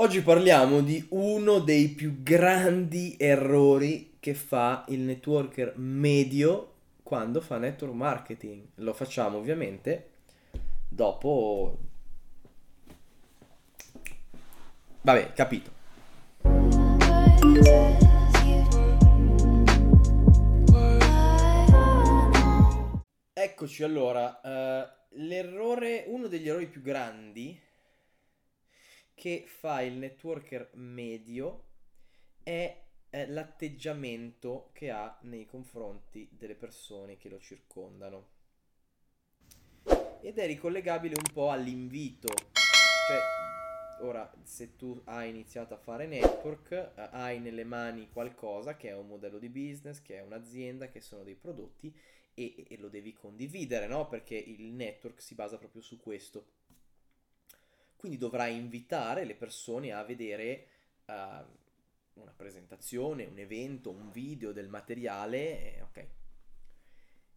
Oggi parliamo di uno dei più grandi errori che fa il networker medio quando fa network marketing. Lo facciamo ovviamente dopo... Vabbè, capito. Eccoci allora, eh, l'errore, uno degli errori più grandi che fa il networker medio è eh, l'atteggiamento che ha nei confronti delle persone che lo circondano. Ed è ricollegabile un po' all'invito. Cioè, ora, se tu hai iniziato a fare network, eh, hai nelle mani qualcosa che è un modello di business, che è un'azienda, che sono dei prodotti e, e lo devi condividere, no? Perché il network si basa proprio su questo quindi dovrai invitare le persone a vedere uh, una presentazione, un evento, un video del materiale. Eh, ok.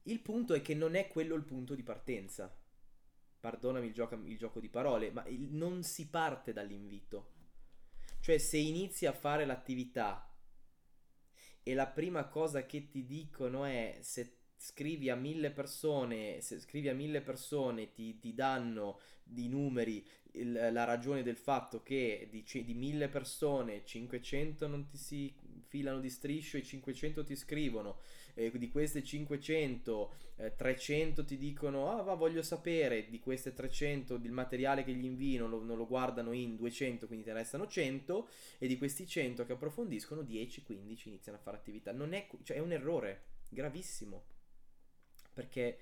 Il punto è che non è quello il punto di partenza. Perdonami il gioco, il gioco di parole, ma il, non si parte dall'invito. Cioè, se inizi a fare l'attività e la prima cosa che ti dicono è se scrivi a mille persone, se scrivi a mille persone ti, ti danno di numeri il, la ragione del fatto che di, di mille persone 500 non ti si filano di striscio e 500 ti scrivono eh, di queste 500 eh, 300 ti dicono ah va voglio sapere di queste 300 il materiale che gli invio non lo, non lo guardano in 200 quindi te ne restano 100 e di questi 100 che approfondiscono 10 15 iniziano a fare attività. Non è, cioè, è un errore gravissimo. Perché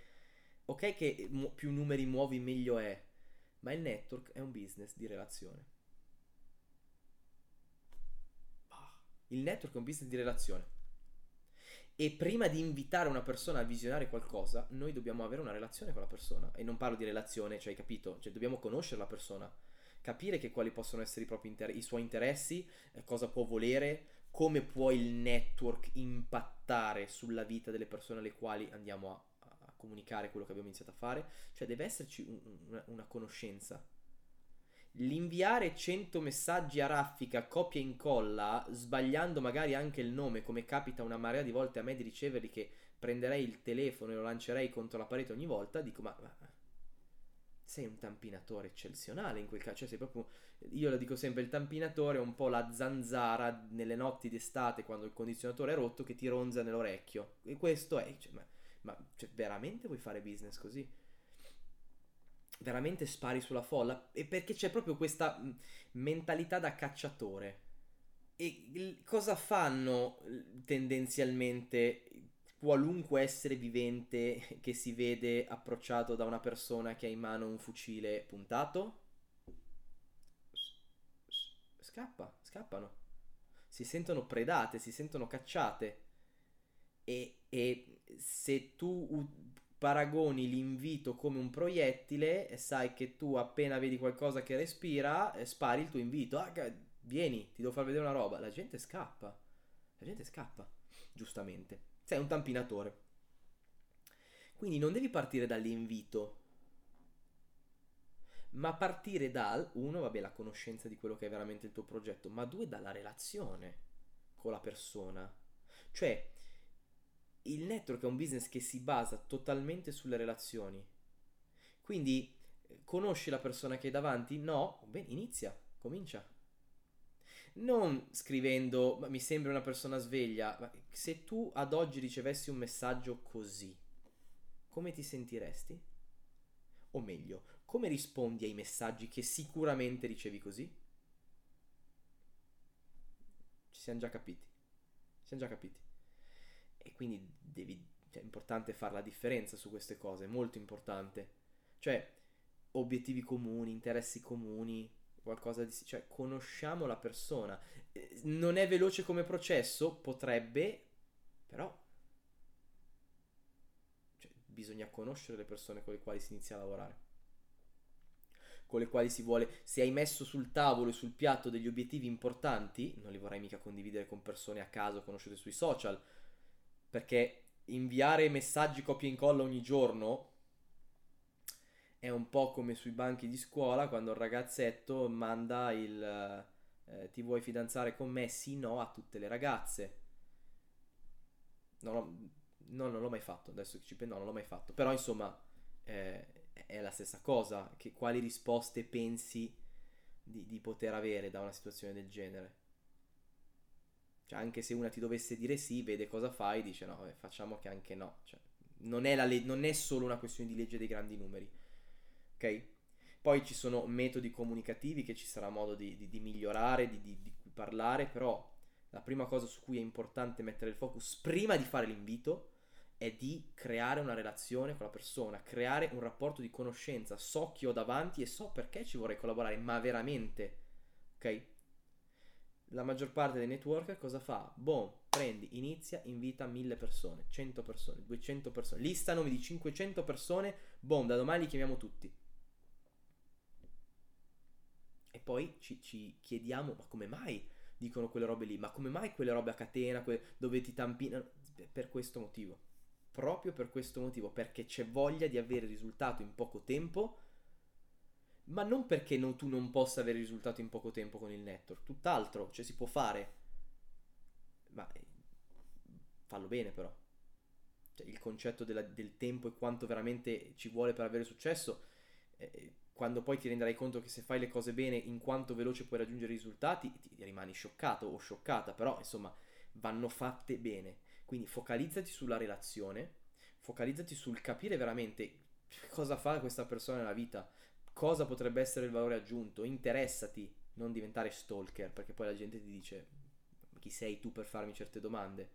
ok che più numeri muovi meglio è ma il network è un business di relazione. Il network è un business di relazione. E prima di invitare una persona a visionare qualcosa, noi dobbiamo avere una relazione con la persona. E non parlo di relazione, cioè hai capito? Cioè dobbiamo conoscere la persona, capire che quali possono essere i, propri inter- i suoi interessi, eh, cosa può volere, come può il network impattare sulla vita delle persone alle quali andiamo a comunicare quello che abbiamo iniziato a fare, cioè deve esserci un, una, una conoscenza. L'inviare 100 messaggi a raffica, copia e incolla, sbagliando magari anche il nome, come capita una marea di volte a me di riceverli che prenderei il telefono e lo lancerei contro la parete ogni volta, dico ma, ma sei un tampinatore eccezionale in quel caso, cioè sei proprio, io lo dico sempre, il tampinatore è un po' la zanzara nelle notti d'estate quando il condizionatore è rotto che ti ronza nell'orecchio, e questo è, cioè, ma ma cioè, veramente vuoi fare business così? Veramente spari sulla folla? E perché c'è proprio questa mm, mentalità da cacciatore. E cosa fanno tendenzialmente qualunque essere vivente che si vede approcciato da una persona che ha in mano un fucile puntato? Scappa, scappano. Si sentono predate, si sentono cacciate. E, e se tu paragoni l'invito come un proiettile, sai che tu appena vedi qualcosa che respira, eh, spari il tuo invito. Ah, vieni, ti devo far vedere una roba. La gente scappa. La gente scappa, giustamente. Sei un tampinatore. Quindi non devi partire dall'invito, ma partire dal, uno, vabbè, la conoscenza di quello che è veramente il tuo progetto, ma due, dalla relazione con la persona. Cioè, il network è un business che si basa totalmente sulle relazioni. Quindi conosci la persona che hai davanti? No? Bene, inizia, comincia. Non scrivendo, ma mi sembra una persona sveglia, ma se tu ad oggi ricevessi un messaggio così, come ti sentiresti? O meglio, come rispondi ai messaggi che sicuramente ricevi così? Ci siamo già capiti. Ci siamo già capiti e quindi devi, cioè, è importante fare la differenza su queste cose, molto importante. Cioè, obiettivi comuni, interessi comuni, qualcosa di... cioè, conosciamo la persona. Eh, non è veloce come processo? Potrebbe, però... Cioè, bisogna conoscere le persone con le quali si inizia a lavorare con le quali si vuole, se hai messo sul tavolo e sul piatto degli obiettivi importanti, non li vorrai mica condividere con persone a caso conosciute sui social, perché inviare messaggi copia e incolla ogni giorno è un po' come sui banchi di scuola quando il ragazzetto manda il, eh, ti vuoi fidanzare con me? Sì, no, a tutte le ragazze. Non, ho, no, non l'ho mai fatto, adesso ci penso, no, non l'ho mai fatto. Però insomma, eh, è la stessa cosa. Che, quali risposte pensi di, di poter avere da una situazione del genere? Cioè, anche se una ti dovesse dire sì, vede cosa fai, dice no, vabbè, facciamo che anche no. Cioè, non, è le- non è solo una questione di legge dei grandi numeri. Ok? Poi ci sono metodi comunicativi che ci sarà modo di, di, di migliorare, di, di, parlare, però la prima cosa su cui è importante mettere il focus prima di fare l'invito è di creare una relazione con la persona, creare un rapporto di conoscenza. So chi ho davanti e so perché ci vorrei collaborare, ma veramente, ok? La maggior parte dei networker cosa fa? Boh, prendi, inizia, invita 1000 persone, 100 persone, 200 persone, lista nomi di 500 persone, boom, da domani li chiamiamo tutti. E poi ci, ci chiediamo, ma come mai dicono quelle robe lì? Ma come mai quelle robe a catena, quelle dove ti tampinano? Per questo motivo. Proprio per questo motivo, perché c'è voglia di avere risultato in poco tempo, ma non perché non, tu non possa avere risultato in poco tempo con il network, tutt'altro, cioè si può fare, ma eh, fallo bene però. Cioè, il concetto della, del tempo e quanto veramente ci vuole per avere successo eh, quando poi ti renderai conto che se fai le cose bene, in quanto veloce puoi raggiungere i risultati, ti rimani scioccato o scioccata, però insomma vanno fatte bene. Quindi focalizzati sulla relazione, focalizzati sul capire veramente cosa fa questa persona nella vita, cosa potrebbe essere il valore aggiunto, interessati, non diventare stalker, perché poi la gente ti dice chi sei tu per farmi certe domande.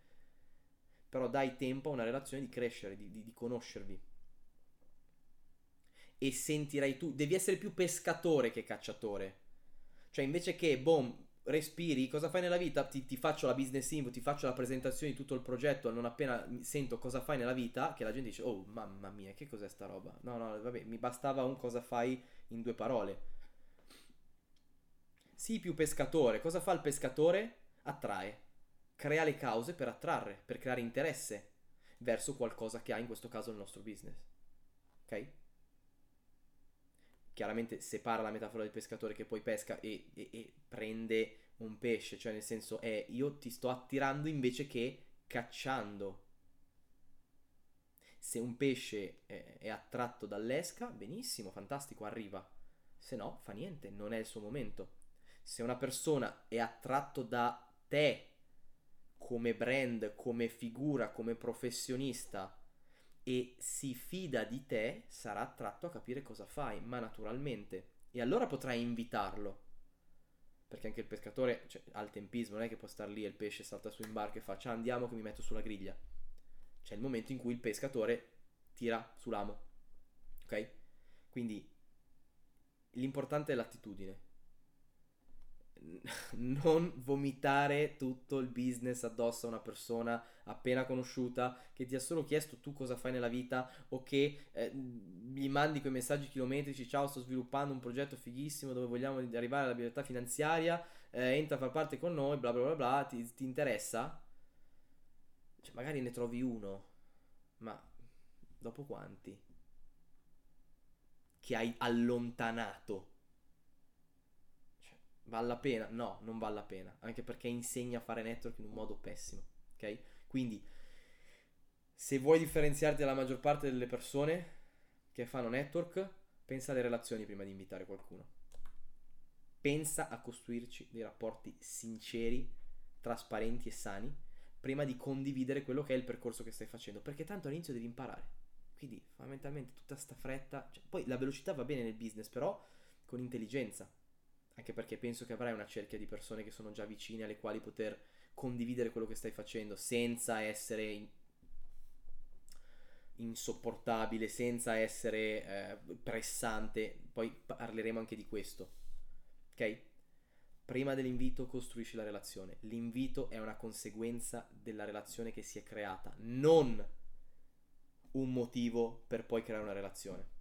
Però dai tempo a una relazione di crescere, di, di, di conoscervi e sentirai tu, devi essere più pescatore che cacciatore. Cioè invece che, boom, respiri, cosa fai nella vita? Ti, ti, faccio la business info, ti faccio la presentazione di tutto il progetto, non appena sento cosa fai nella vita, che la gente dice, oh mamma mia, che cos'è sta roba? No, no, vabbè, mi bastava un cosa fai in due parole. Sii più pescatore, cosa fa il pescatore? Attrae, crea le cause per attrarre, per creare interesse verso qualcosa che ha in questo caso il nostro business. Ok? chiaramente separa la metafora del pescatore che poi pesca e, e, e prende un pesce, cioè nel senso è io ti sto attirando invece che cacciando. Se un pesce è, è attratto dall'esca, benissimo, fantastico, arriva. Se no, fa niente, non è il suo momento. Se una persona è attratto da te come brand, come figura, come professionista, e si fida di te, sarà attratto a capire cosa fai, ma naturalmente. E allora potrai invitarlo. Perché anche il pescatore cioè, ha il tempismo, non è che può star lì e il pesce salta su in barca e fa ciao andiamo che mi metto sulla griglia. C'è il momento in cui il pescatore tira sull'amo. Ok? Quindi l'importante è l'attitudine non vomitare tutto il business addosso a una persona appena conosciuta che ti ha solo chiesto tu cosa fai nella vita o che eh, gli mandi quei messaggi chilometrici ciao sto sviluppando un progetto fighissimo dove vogliamo arrivare alla libertà finanziaria eh, entra a far parte con noi bla bla bla bla ti, ti interessa? Cioè, magari ne trovi uno ma dopo quanti? che hai allontanato Vale la pena? No, non vale la pena, anche perché insegna a fare network in un modo pessimo, ok? Quindi, se vuoi differenziarti dalla maggior parte delle persone che fanno network, pensa alle relazioni prima di invitare qualcuno. Pensa a costruirci dei rapporti sinceri, trasparenti e sani prima di condividere quello che è il percorso che stai facendo, perché tanto all'inizio devi imparare. Quindi, fondamentalmente, tutta sta fretta, cioè, poi la velocità va bene nel business, però con intelligenza anche perché penso che avrai una cerchia di persone che sono già vicine alle quali poter condividere quello che stai facendo senza essere in- insopportabile, senza essere eh, pressante. Poi parleremo anche di questo. Ok? Prima dell'invito costruisci la relazione. L'invito è una conseguenza della relazione che si è creata, non un motivo per poi creare una relazione.